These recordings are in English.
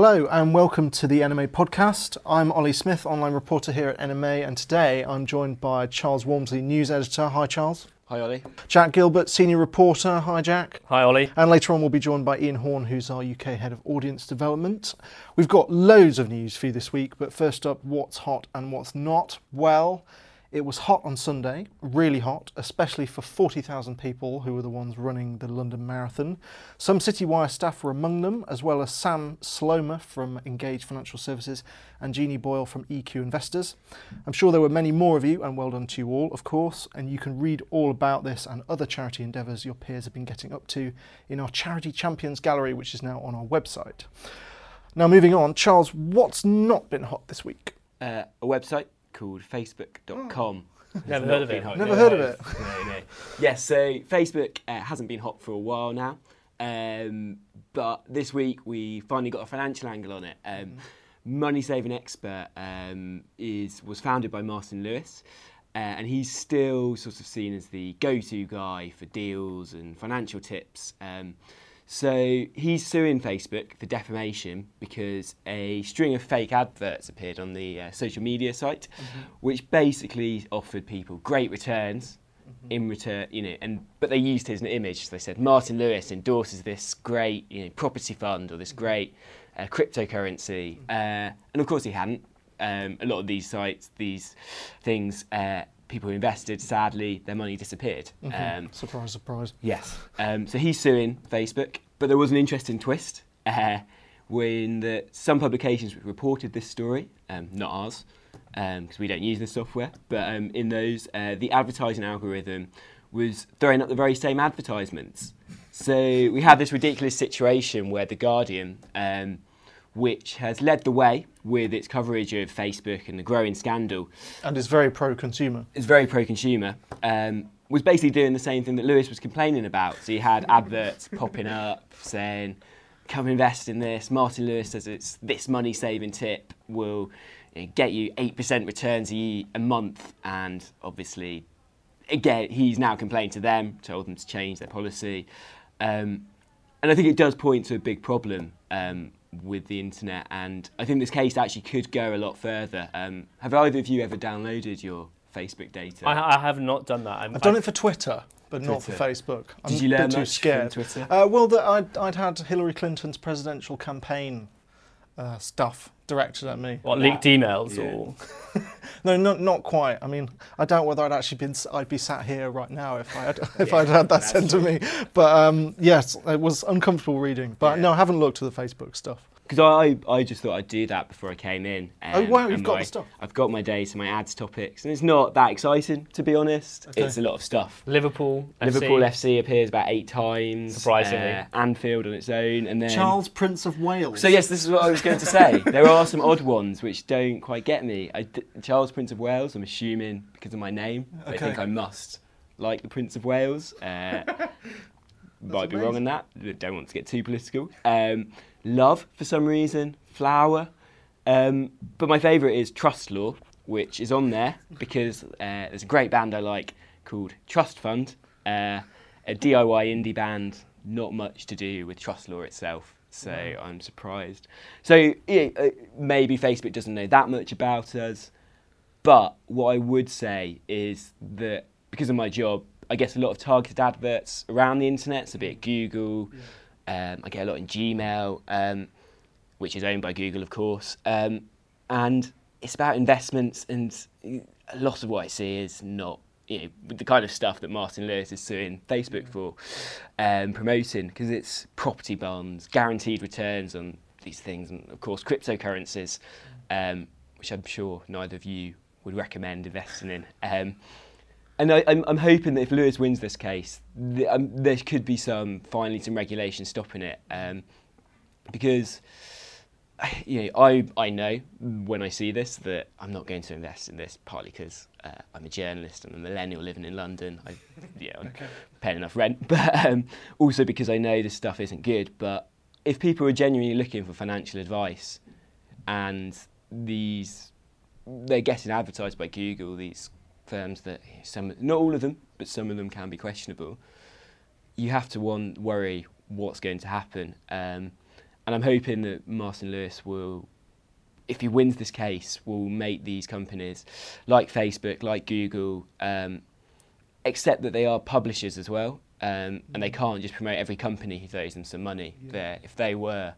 Hello and welcome to the NMA podcast. I'm Ollie Smith, online reporter here at NMA, and today I'm joined by Charles Walmsley, news editor. Hi, Charles. Hi, Ollie. Jack Gilbert, senior reporter. Hi, Jack. Hi, Ollie. And later on, we'll be joined by Ian Horne, who's our UK head of audience development. We've got loads of news for you this week, but first up, what's hot and what's not? Well, it was hot on Sunday, really hot, especially for 40,000 people who were the ones running the London Marathon. Some Citywire staff were among them, as well as Sam Slomer from Engage Financial Services and Jeannie Boyle from EQ Investors. I'm sure there were many more of you, and well done to you all, of course. And you can read all about this and other charity endeavours your peers have been getting up to in our Charity Champions Gallery, which is now on our website. Now, moving on, Charles, what's not been hot this week? Uh, a website called facebook.com. Never heard of it. hot. Never heard of it. No, no. Yes, so Facebook uh, hasn't been hot for a while now. Um, but this week we finally got a financial angle on it. Um, Money Saving Expert um, is was founded by Martin Lewis. Uh, and he's still sort of seen as the go-to guy for deals and financial tips. Um, so he's suing Facebook for defamation because a string of fake adverts appeared on the uh, social media site, which basically offered people great returns in return, you know, and but they used his image. So they said Martin Lewis endorses this great, you know, property fund or this great uh, cryptocurrency, uh, and of course he hadn't. Um, a lot of these sites, these things, uh, people who invested, sadly, their money disappeared. Um, Surprise, surprise. Yes. Um, so he's suing Facebook, but there was an interesting twist uh, when the, some publications reported this story, um, not ours, because we don't use the software, but um, in those, uh, the advertising algorithm was throwing up the very same advertisements. So we had this ridiculous situation where The Guardian, um, which has led the way with its coverage of Facebook and the growing scandal, And it's very pro consumer. It's very pro-consumer, um, was basically doing the same thing that Lewis was complaining about. So you had adverts popping up saying, "Come invest in this." Martin Lewis says it's this money-saving tip will you know, get you eight percent returns a, a month, and obviously, again, he's now complained to them, told them to change their policy, um, and I think it does point to a big problem. Um, with the internet, and I think this case actually could go a lot further. Um, have either of you ever downloaded your Facebook data? I, I have not done that. I'm, I've done it for Twitter, but not for Facebook. I'm Did you a bit learn too much scared. from Twitter? Uh, well, that I'd, I'd had Hillary Clinton's presidential campaign uh, stuff directed at me. What leaked emails Yeah. or No, not not quite. I mean, I doubt whether I'd actually been. I'd be sat here right now if I had if I'd had that that's sent to me. But um, yes, it was uncomfortable reading. But Yeah. no, I haven't looked at the Facebook stuff. Because I, I just thought I'd do that before I came in. oh, wow, you've got my- the stuff. I've got my data, my ads topics, and it's not that exciting, to be honest. Okay. It's a lot of stuff. Liverpool. Liverpool FC. FC appears about eight times. Surprisingly. Uh, Anfield on its own, and then Charles, Prince of Wales. So yes, this is what I was going to say. there are some odd ones which don't quite get me. I d Charles Prince of Wales. I'm assuming because of my name, I think I must like the Prince of Wales. Uh, might be wrong on that. Don't want to get too political. Um, love for some reason. Flower. Um, but my favourite is Trust Law, which is on there because uh, there's a great band I like called Trust Fund, uh, a DIY indie band, not much to do with Trust Law itself. So I'm surprised. So yeah, uh, maybe Facebook doesn't know that much about us. But what I would say is that because of my job, I get a lot of targeted adverts around the internet, so be it Google, um, I get a lot in Gmail, um, which is owned by Google, of course. Um, and it's about investments, and a lot of what I see is not you know, the kind of stuff that Martin Lewis is suing Facebook for um, promoting, because it's property bonds, guaranteed returns on these things, and of course cryptocurrencies, um, which I'm sure neither of you would recommend investing in. Um, and I, I'm, I'm hoping that if Lewis wins this case, th- um, there could be some finally some regulation stopping it, um, because you know I I know when I see this that I'm not going to invest in this partly because uh, I'm a journalist and a millennial living in London. I yeah I'm paying enough rent, but um, also because I know this stuff isn't good. But if people are genuinely looking for financial advice, and these they're getting advertised by Google, these firms that some not all of them, but some of them can be questionable. You have to one worry what's going to happen. Um, and I'm hoping that Martin Lewis will, if he wins this case, will make these companies like Facebook, like Google, um, accept that they are publishers as well, um, and they can't just promote every company who throws them some money. Yeah. There, if they were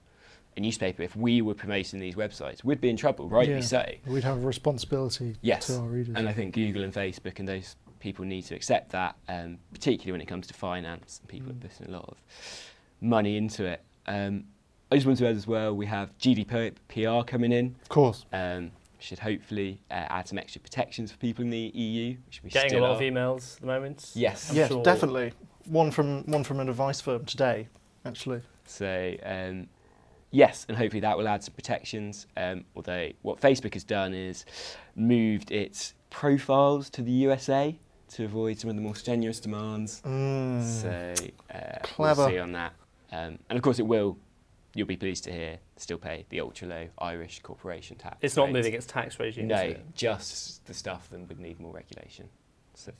a newspaper, if we were promoting these websites, we'd be in trouble, rightly Yeah. so. We'd have a responsibility Yes, to our readers. and I think Google and Facebook and those people need to accept that, um, particularly when it comes to finance and people Mm. are putting a lot of money into it. Um, I just want to add as well, we have GDPR coming in, of course. um, should hopefully uh, add some extra protections for people in the EU, which we Getting a lot are. of emails at the moment. Yes. I'm yes, sure- definitely. One from one from an advice firm today, actually. So um, yes, and hopefully that will add some protections. Um, although what Facebook has done is moved its profiles to the USA to avoid some of the more strenuous demands. Mm. So uh, Clever. we'll see on that. Um, and of course, it will. You'll be pleased to hear still pay the ultra low Irish corporation tax. It's not rate. moving its tax regime. No, just the stuff that would need more regulation. So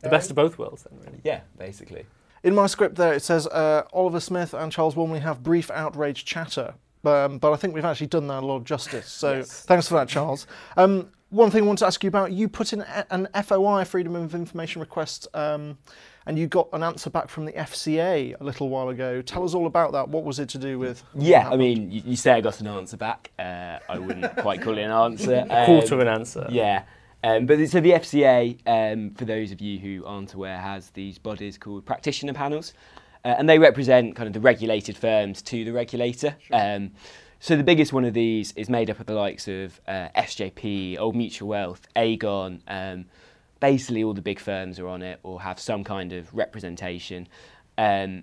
The best of both worlds, then, really. yeah, basically. In my script there, it says uh, Oliver Smith and Charles Walmsley have brief outrage chatter. Um, but I think we've actually done that a lot of justice. So Yes. thanks for that, Charles. Um, one thing I want to ask you about, you put in an FOI, Freedom of Information request, um, and you got an answer back from the FCA a little while ago. Tell us all about that. What was it to do with? Yeah, I mean, you, you say I got an answer back. Uh, I wouldn't quite call it an answer. A quarter Um, of an answer. Yeah. Um, but so the FCA, um, for those of you who aren't aware, has these bodies called practitioner panels, uh, and they represent kind of the regulated firms to the regulator. Um, so the biggest one of these is made up of the likes of uh, SJP, Old Mutual Wealth, Aegon. Um, basically, all the big firms are on it or have some kind of representation. Um,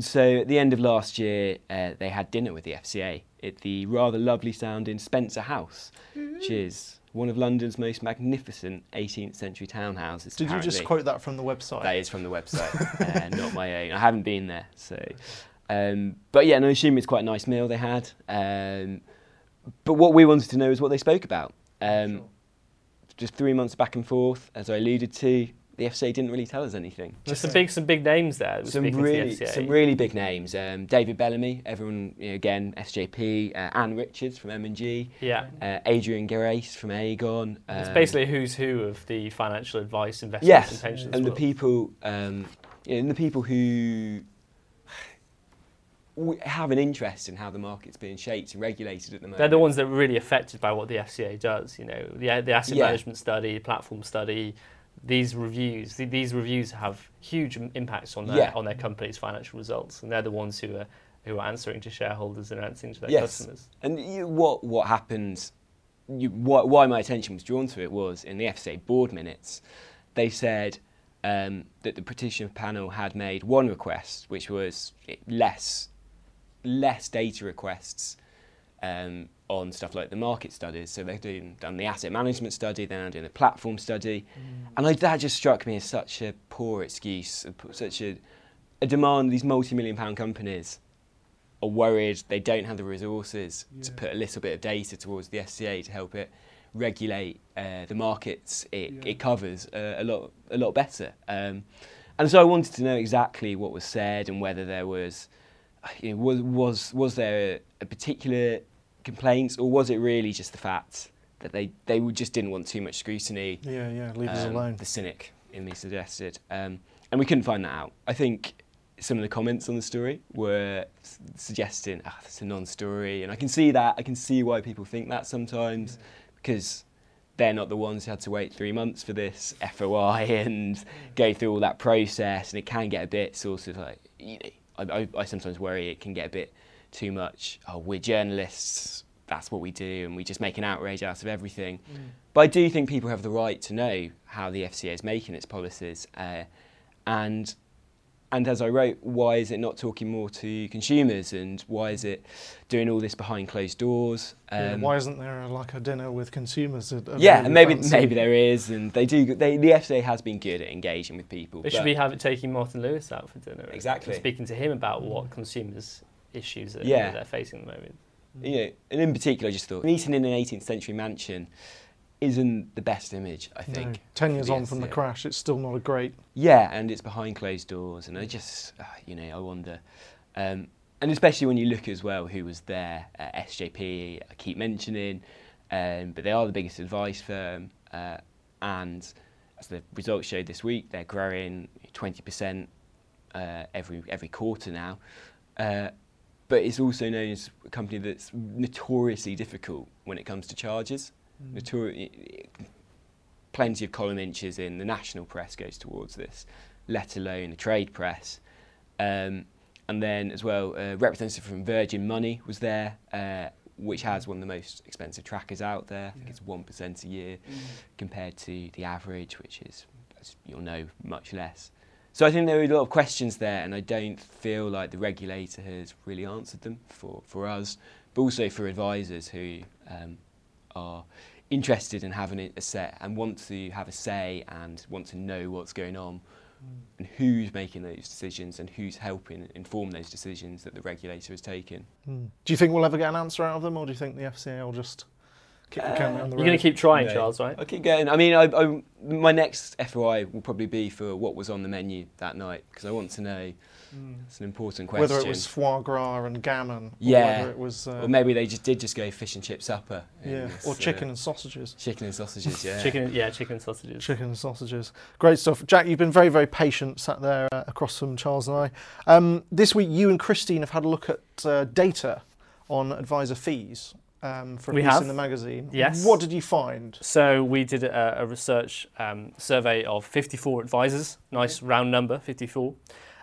so at the end of last year, uh, they had dinner with the FCA at the rather lovely sounding Spencer House, which is one of London's most magnificent 18th century townhouses. Did you just quote that from the website? That is from the website, uh, not my own. I haven't been there, so. Um, but yeah, no, I assume it's quite a nice meal they had. Um, but what we wanted to know is what they spoke about. Um, Just three months back and forth, as I alluded to, the FCA didn't really tell us anything. There's some big, some big names there. that Some really, the FCA. some really big names. Um, David Bellamy, everyone you know, again, SJP. Uh, Anne Richards from M&G. yeah. Uh, Adrian Grace from Aegon. It's um, basically a who's who of the financial advice, investments, yes, and pensions. and the people, um, you know, and the people who have an interest in how the market's being shaped and regulated at the moment. They're the ones that are really affected by what the FCA does. You know, the, the asset Yeah. management study, platform study, these reviews. The, these reviews have huge impacts on their Yeah. on their company's financial results, and they're the ones who are who are answering to shareholders and answering to their Yes. customers. And you, what what happened? You, why, why my attention was drawn to it was in the FCA board minutes, they said um, that the petition panel had made one request, which was less less data requests um, on stuff like the market studies. So they've doing, done the asset management study, they're now doing the platform study, and I, that just struck me as such a poor excuse, such a, a demand. These multi-million pound companies are worried they don't have the resources to put a little bit of data towards the FCA to help it regulate uh, the markets it, Yeah. it covers uh, a lot a lot better. Um, and so I wanted to know exactly what was said and whether there was, you know, was was was there a, a particular complaints or was it really just the fact that they they just didn't want too much scrutiny Yeah, yeah. Leave us um, alone. The cynic in me suggested, um, and we couldn't find that out. I think some of the comments on the story were s- suggesting, "Ah, it's a non-story," and I can see that. I can see why people think that sometimes, because they're not the ones who had to wait three months for this FOI and go through all that process, and it can get a bit sort of like, I, I, I sometimes worry it can get a bit too much. Oh, we're journalists. That's what we do, and we just make an outrage out of everything. But I do think people have the right to know how the FCA is making its policies, uh, and and as I wrote, why is it not talking more to consumers, and why is it doing all this behind closed doors? Yeah, Um, why isn't there like a dinner with consumers? At, at yeah, and maybe fancy- maybe there is, and they do. They, the FCA has been good at engaging with people. They should but- be have, taking Martin Lewis out for dinner. and Exactly. speaking to him about what consumers' issues that Yeah. they're facing at the moment. You know, and in particular, I just thought meeting in an 18th century mansion isn't the best image. I think. No. Ten years on from the crash, it's still not a great. Yeah, and it's behind closed doors, and I just, uh, you know, I wonder. Um, and especially when you look as well who was there, uh, SJP, I keep mentioning, um, but they are the biggest advice firm, uh, and as the results showed this week, they're growing 20% uh, every every quarter now. But it's also known as a company that's notoriously difficult when it comes to charges. Mm. Notori- plenty of column inches in the national press goes towards this, let alone the trade press. Um, and then as well, a representative from Virgin Money was there, uh, which has one of the most expensive trackers out there. I think yeah. it's one percent a year, mm. compared to the average, which is, as you'll know, much less. So I think there are a lot of questions there, and I don't feel like the regulator has really answered them for, for us, but also for advisors who um, are interested in having a set and want to have a say and want to know what's going on mm. and who's making those decisions and who's helping inform those decisions that the regulator has taken. Mm. Do you think we'll ever get an answer out of them, or do you think the FCA will just keep uh, You're going to keep trying, yeah. Charles, right? I'll keep going. I mean, I, I, my next FOI will probably be for what was on the menu that night because I want to know. Mm. It's an important question. Whether it was foie gras and gammon, yeah, or whether it was, uh, or maybe they just did just go fish and chip supper. Yeah, this, or chicken uh, and sausages. Chicken and sausages, yeah. chicken, yeah, chicken and sausages. Chicken and sausages, great stuff. Jack, you've been very, very patient, sat there uh, across from Charles and I. Um, this week, you and Christine have had a look at uh, data on advisor fees um, for a we piece have. in the magazine. Yes. What did you find? So we did a, a research um, survey of 54 advisors, nice round number, 54.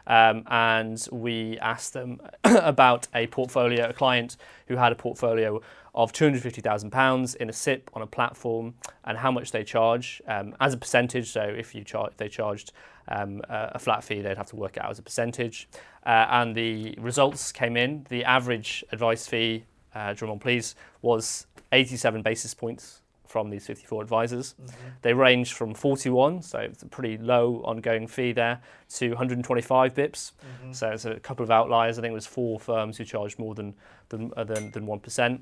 Um, and we asked them about a portfolio, a client who had a portfolio of £250,000 in a SIPP on a platform and how much they charge um, as a percentage. So if you char- they charged um, a flat fee, they'd have to work it out as a percentage. Uh, and the results came in. The average advice fee uh, Drummond please, was 87 basis points from these 54 advisors. Mm-hmm. They range from 41, so it's a pretty low ongoing fee there, to 125 bips. Mm-hmm. So it's a couple of outliers. I think it was four firms who charged more than than uh, than, than 1%.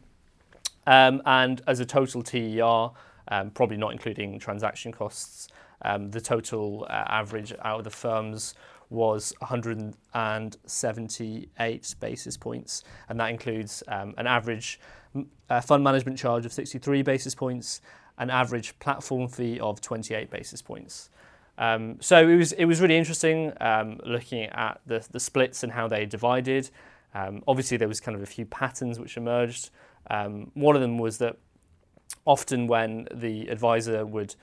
Um, and as a total TER, um, probably not including transaction costs, um, the total uh, average out of the firms was 178 basis points, and that includes um, an average uh, fund management charge of 63 basis points, an average platform fee of 28 basis points. Um, so it was it was really interesting um, looking at the, the splits and how they divided. Um, obviously, there was kind of a few patterns which emerged. Um, one of them was that often when the advisor would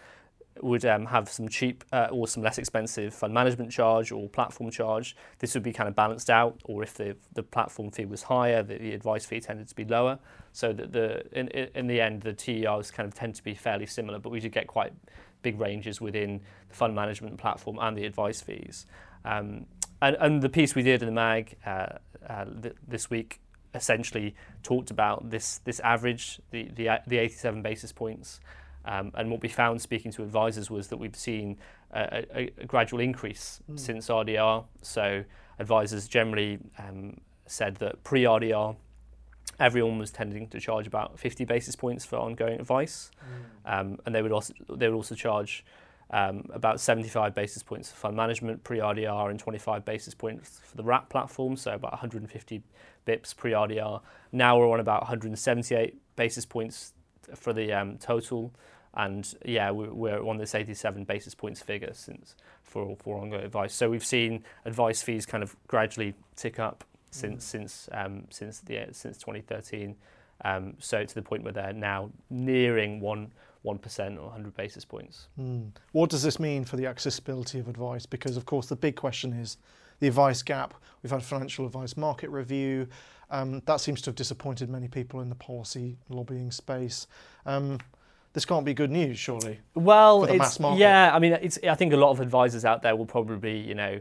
would um, have some cheap uh, or some less expensive fund management charge or platform charge. This would be kind of balanced out, or if the, the platform fee was higher, the, the advice fee tended to be lower. So that the in, in the end, the TERs kind of tend to be fairly similar, but we did get quite big ranges within the fund management platform and the advice fees. Um, and, and the piece we did in the mag uh, uh, th- this week essentially talked about this this average, the the, the 87 basis points. Um, and what we found speaking to advisors was that we've seen a, a, a gradual increase mm. since RDR. So advisors generally um, said that pre-RDR, everyone was tending to charge about 50 basis points for ongoing advice, mm. um, and they would also they would also charge um, about 75 basis points for fund management pre-RDR and 25 basis points for the wrap platform, so about 150 bips pre-RDR. Now we're on about 178 basis points for the um, total and yeah, we're on this 87 basis points figure since for for ongoing advice. So we've seen advice fees kind of gradually tick up since mm. since um, since the since 2013. Um, so to the point where they're now nearing one one percent or 100 basis points. Mm. What does this mean for the accessibility of advice? Because of course the big question is the advice gap. We've had financial advice market review. Um, that seems to have disappointed many people in the policy lobbying space. Um, this can't be good news, surely. Well, it's, yeah. I mean, it's. I think a lot of advisors out there will probably, you know,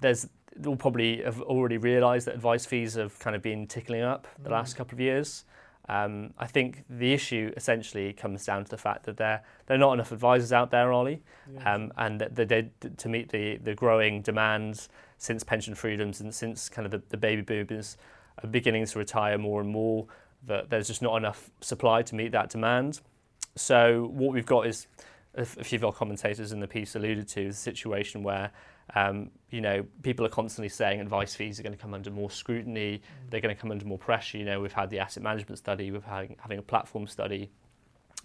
there's will probably have already realised that advice fees have kind of been tickling up the mm. last couple of years. Um, I think the issue essentially comes down to the fact that there there are not enough advisors out there, Ollie, yeah. um, and that they, to meet the the growing demands since pension freedoms and since kind of the, the baby boomers are beginning to retire more and more, that there's just not enough supply to meet that demand. So what we've got is a few of our commentators in the piece alluded to, is a situation where um, you know people are constantly saying advice fees are going to come under more scrutiny, mm. they're going to come under more pressure. You know, we've had the asset management study, we've had having a platform study.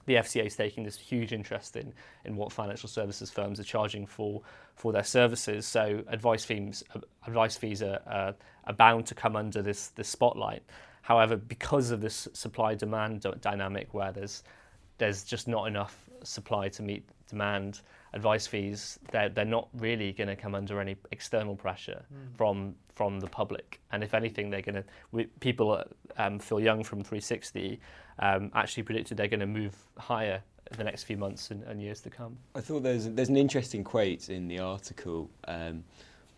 The FCA is taking this huge interest in in what financial services firms are charging for for their services. So advice fees advice fees are, are, are bound to come under this this spotlight. However, because of this supply demand dynamic where there's there's just not enough supply to meet demand, advice fees they're, they're not really going to come under any external pressure mm. from from the public. And if anything, they're going to people um, Phil Young from 360 um, actually predicted they're going to move higher in the next few months and, and, years to come. I thought there's there's an interesting quote in the article um,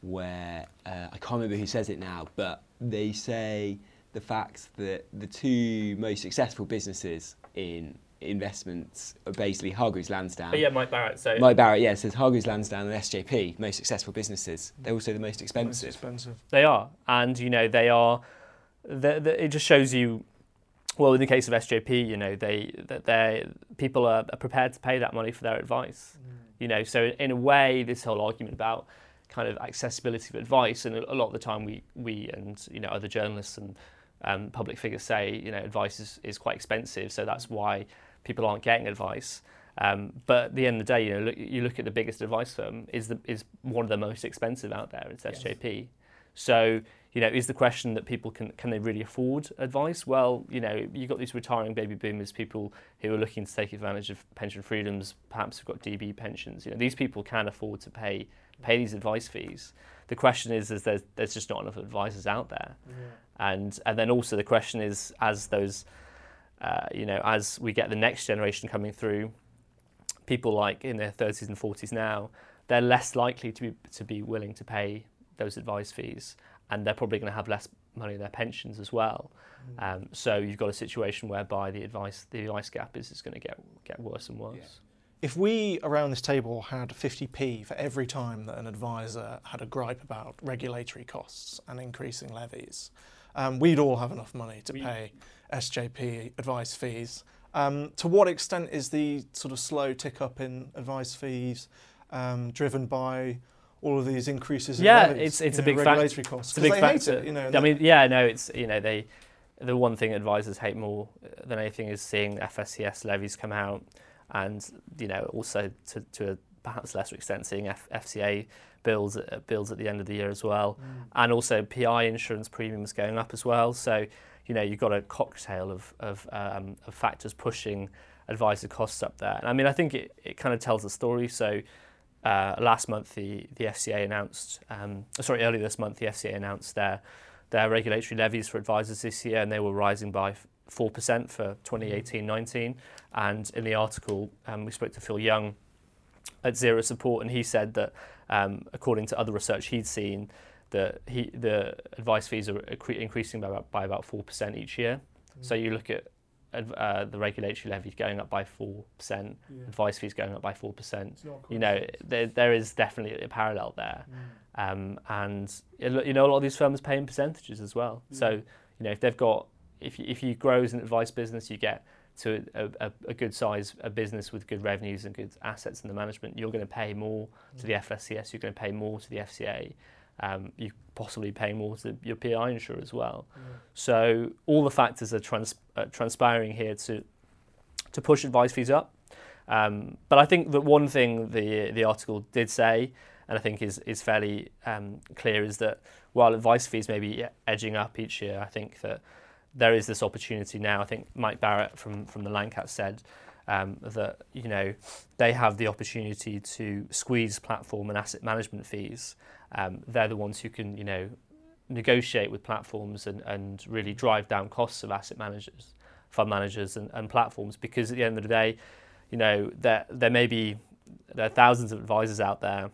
where uh, I can't remember who says it now, but they say the fact that the two most successful businesses in investments are basically Hargreaves Lansdown. But yeah, Mike Barrett. So Mike Barrett, yeah, says Hargreaves Lansdown and SJP, most successful businesses. They're also the most expensive. Most expensive. They are, and you know they are. They're, they're, it just shows you. Well, in the case of SJP, you know they that they people are, are, prepared to pay that money for their advice. Mm. You know, so in a way, this whole argument about kind of accessibility of advice, and a lot of the time we we and you know other journalists and um, public figures say you know advice is, is quite expensive, so that's why people aren't getting advice. Um, but at the end of the day, you know, look, you look at the biggest advice firm is the, is one of the most expensive out there. It's SJP. Yes. So you know, is the question that people can can they really afford advice? Well, you know, you've got these retiring baby boomers, people who are looking to take advantage of pension freedoms, perhaps have got DB pensions. You know, these people can afford to pay pay these advice fees. The question is, is there's there's just not enough advisors out there, yeah. and and then also the question is, as those uh, you know, as we get the next generation coming through, people like in their 30s and 40s now, they're less likely to be to be willing to pay those advice fees, and they're probably going to have less money in their pensions as well. Mm. Um, so you've got a situation whereby the advice the advice gap is, is going to get get worse and worse. Yeah. If we around this table had 50p for every time that an advisor had a gripe about regulatory costs and increasing levies, um, we'd all have enough money to we, pay SJP advice fees. Um, to what extent is the sort of slow tick up in advice fees um, driven by all of these increases in yeah, levies, it's it's a know, big regulatory fact, costs. It's a big factor. It, you know, I mean, yeah, no, it's you know they the one thing advisors hate more than anything is seeing FSCS levies come out, and you know also to to a perhaps lesser extent seeing F- FCA bills at, bills at the end of the year as well, mm. and also PI insurance premiums going up as well. So you know you've got a cocktail of of, um, of factors pushing advisor costs up there. And I mean I think it, it kind of tells the story. So. Uh, last month, the, the FCA announced, um, sorry, earlier this month, the FCA announced their, their regulatory levies for advisors this year, and they were rising by 4% for 2018-19. And in the article, um, we spoke to Phil Young at Zero Support, and he said that um, according to other research he'd seen, that he, the advice fees are increasing by about, by about 4% each year. Mm. So you look at uh, the regulatory levy going up by 4%, yeah. advice fees going up by 4%. You know, there, there is definitely a parallel there. Mm. Um, and, you know, a lot of these firms pay in percentages as well. Yeah. So, you know, if they've got, if you, if you grow as an advice business, you get to a, a, a, good size a business with good revenues and good assets in the management, you're going to pay more to the mm. FSCS, you're going to pay more to the FCA, um, you possibly pay more to your PI insurer as well. Yeah. So all the factors are trans- uh, transpiring here to to push advice fees up. Um, but I think that one thing the the article did say, and I think is is fairly um, clear, is that while advice fees may be edging up each year, I think that there is this opportunity now. I think Mike Barrett from from the Lang Cat said um, that you know they have the opportunity to squeeze platform and asset management fees. Um, they're the ones who can you know negotiate with platforms and, and really drive down costs of asset managers, fund managers, and, and platforms. Because at the end of the day, you know there there may be there are thousands of advisors out there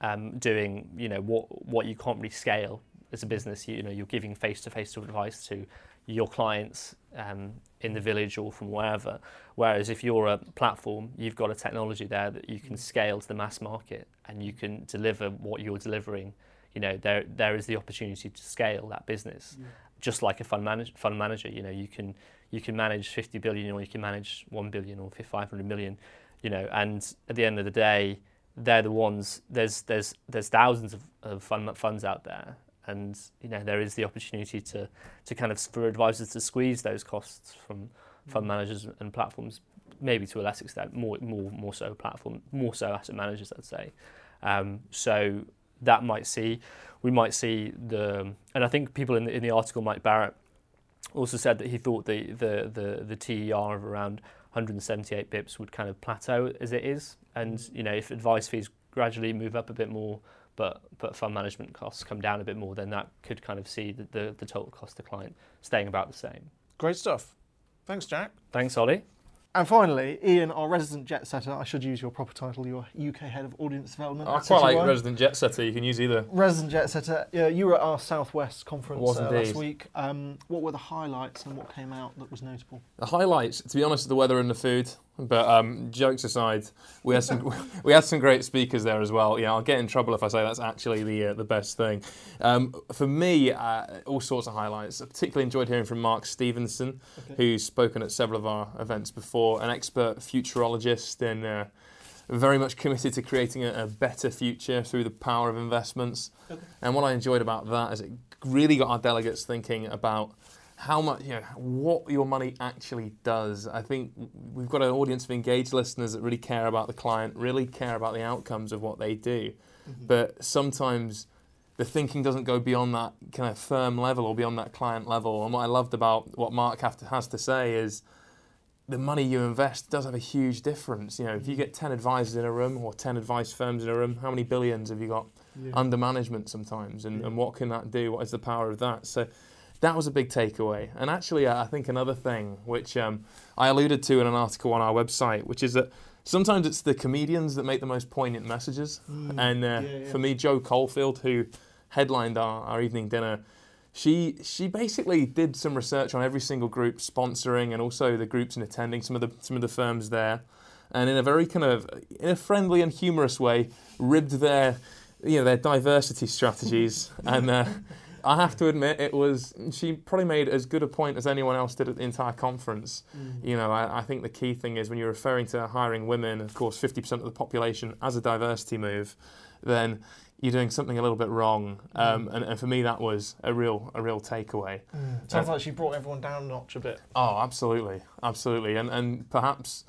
um, doing you know what what you can't really scale as a business, you, you know, you're giving face-to-face advice to your clients um, in the village or from wherever. Whereas if you're a platform, you've got a technology there that you can scale to the mass market and you can deliver what you're delivering. You know, there there is the opportunity to scale that business, yeah. just like a fund manager. Fund manager, you know, you can you can manage 50 billion or you can manage 1 billion or 500 million. you know, and at the end of the day, they're the ones. There's there's there's thousands of, of fund funds out there, and you know there is the opportunity to to kind of for advisors to squeeze those costs from fund managers and platforms, maybe to a less extent, more more more so platform, more so asset managers, I'd say. Um, so that might see, we might see the, and I think people in the, in the article, Mike Barrett, also said that he thought the the the, the TER of around 178 bips would kind of plateau as it is, and you know if advice fees gradually move up a bit more, but but fund management costs come down a bit more, then that could kind of see the, the, the total cost to client staying about the same. Great stuff. Thanks, Jack. Thanks, Ollie. And finally, Ian, our resident jet setter. I should use your proper title. You're UK head of audience development. I quite like Citywire. resident jet setter. You can use either. Resident jet setter. Yeah, you were at our Southwest conference Was uh, last indeed. week. Um, what were the highlights and what came out that was notable? The highlights, to be honest, the weather and the food. But um, jokes aside, we had some we had some great speakers there as well. Yeah, I'll get in trouble if I say that's actually the uh, the best thing. Um, for me, uh, all sorts of highlights. I particularly enjoyed hearing from Mark Stevenson, who's spoken at several of our events before, an expert futurologist and uh, very much committed to creating a, a better future through the power of investments. And what I enjoyed about that is it really got our delegates thinking about how much, you know, what your money actually does. I think we've got an audience of engaged listeners that really care about the client, really care about the outcomes of what they do. Mm-hmm. But sometimes the thinking doesn't go beyond that kind of firm level or beyond that client level. And what I loved about what Mark have to, has to say is the money you invest does have a huge difference. You know, if you mm-hmm. get 10 advisors in a room or 10 advice firms in a room, how many billions have you got under management sometimes? And, and what can that do? What is the power of that? So that was a big takeaway. And actually, uh, I think another thing which um, I alluded to in an article on our website, which is that sometimes it's the comedians that make the most poignant messages. And uh, Yeah, yeah. for me, Jo Caulfield, who headlined our, our evening dinner, she she basically did some research on every single group sponsoring and also the groups and attending some of the some of the firms there, and in a very kind of in a friendly and humorous way, ribbed their you know their diversity strategies and. Uh, I have to admit, it was. She probably made as good a point as anyone else did at the entire conference. Mm. You know, I, I think the key thing is when you're referring to hiring women, of course, 50% of the population as a diversity move, then you're doing something a little bit wrong. Mm. Um, and, and for me, that was a real, a real takeaway. Mm. Sounds like she brought everyone down a notch a bit. Oh, absolutely, absolutely, and and perhaps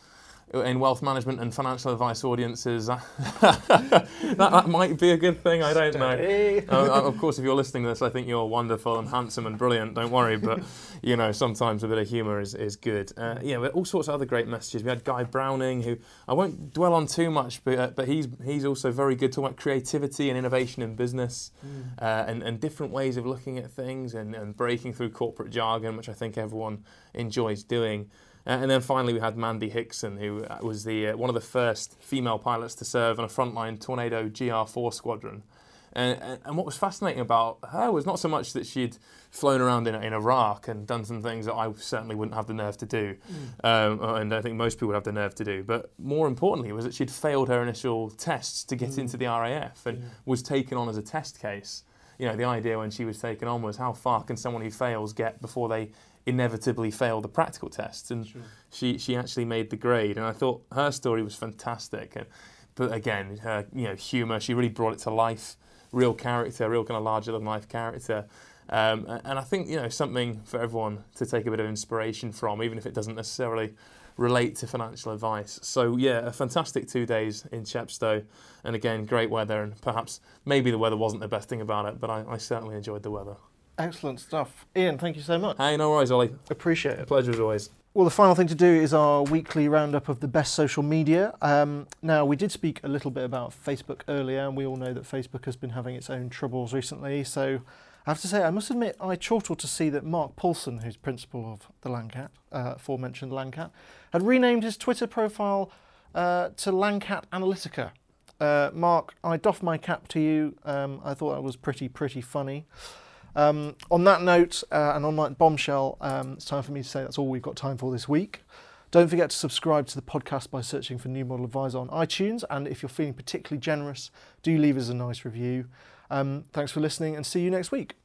in wealth management and financial advice audiences, that, that might be a good thing. I don't know. Uh, of course, if you're listening to this, I think you're wonderful and handsome and brilliant. Don't worry, but you know sometimes a bit of humour is, is good. Uh, yeah, but all sorts of other great messages. We had Guy Browning, who I won't dwell on too much, but uh, but he's he's also very good talking about creativity and innovation in business, uh, and and different ways of looking at things and, and breaking through corporate jargon, which I think everyone enjoys doing. Uh, and then finally, we had Mandy Hickson, who uh, was the uh, one of the first female pilots to serve on a frontline Tornado GR4 squadron. And, and, and what was fascinating about her was not so much that she'd flown around in, in Iraq and done some things that I certainly wouldn't have the nerve to do, um, and I think most people would have the nerve to do. But more importantly, was that she'd failed her initial tests to get into the RAF and was taken on as a test case. You know, the idea when she was taken on was how far can someone who fails get before they inevitably fail the practical tests, and she she actually made the grade. And I thought her story was fantastic. And, but again, her you know humour, she really brought it to life. Real character, real kind of larger than life character. Um, and I think you know something for everyone to take a bit of inspiration from, even if it doesn't necessarily relate to financial advice. So yeah, a fantastic two days in Chepstow, and again, great weather. And perhaps maybe the weather wasn't the best thing about it, but I, I certainly enjoyed the weather. Excellent stuff. Ian, thank you so much. Hey, no worries, Ollie. Appreciate it. Pleasure as always. Well, the final thing to do is our weekly roundup of the best social media. Um, now, we did speak a little bit about Facebook earlier, and we all know that Facebook has been having its own troubles recently. So, I have to say, I must admit, I chortled to see that Mark Polson, who's principal of the Lang Cat, uh, aforementioned Lang Cat, had renamed his Twitter profile uh, to Lang Cat Analytica. Uh, Mark, I doff my cap to you. Um, I thought that was pretty, pretty funny. Um, on that note, uh, and on that bombshell, um, it's time for me to say that's all we've got time for this week. Don't forget to subscribe to the podcast by searching for New Model Advisor on iTunes. And if you're feeling particularly generous, do leave us a nice review. Um, thanks for listening and see you next week.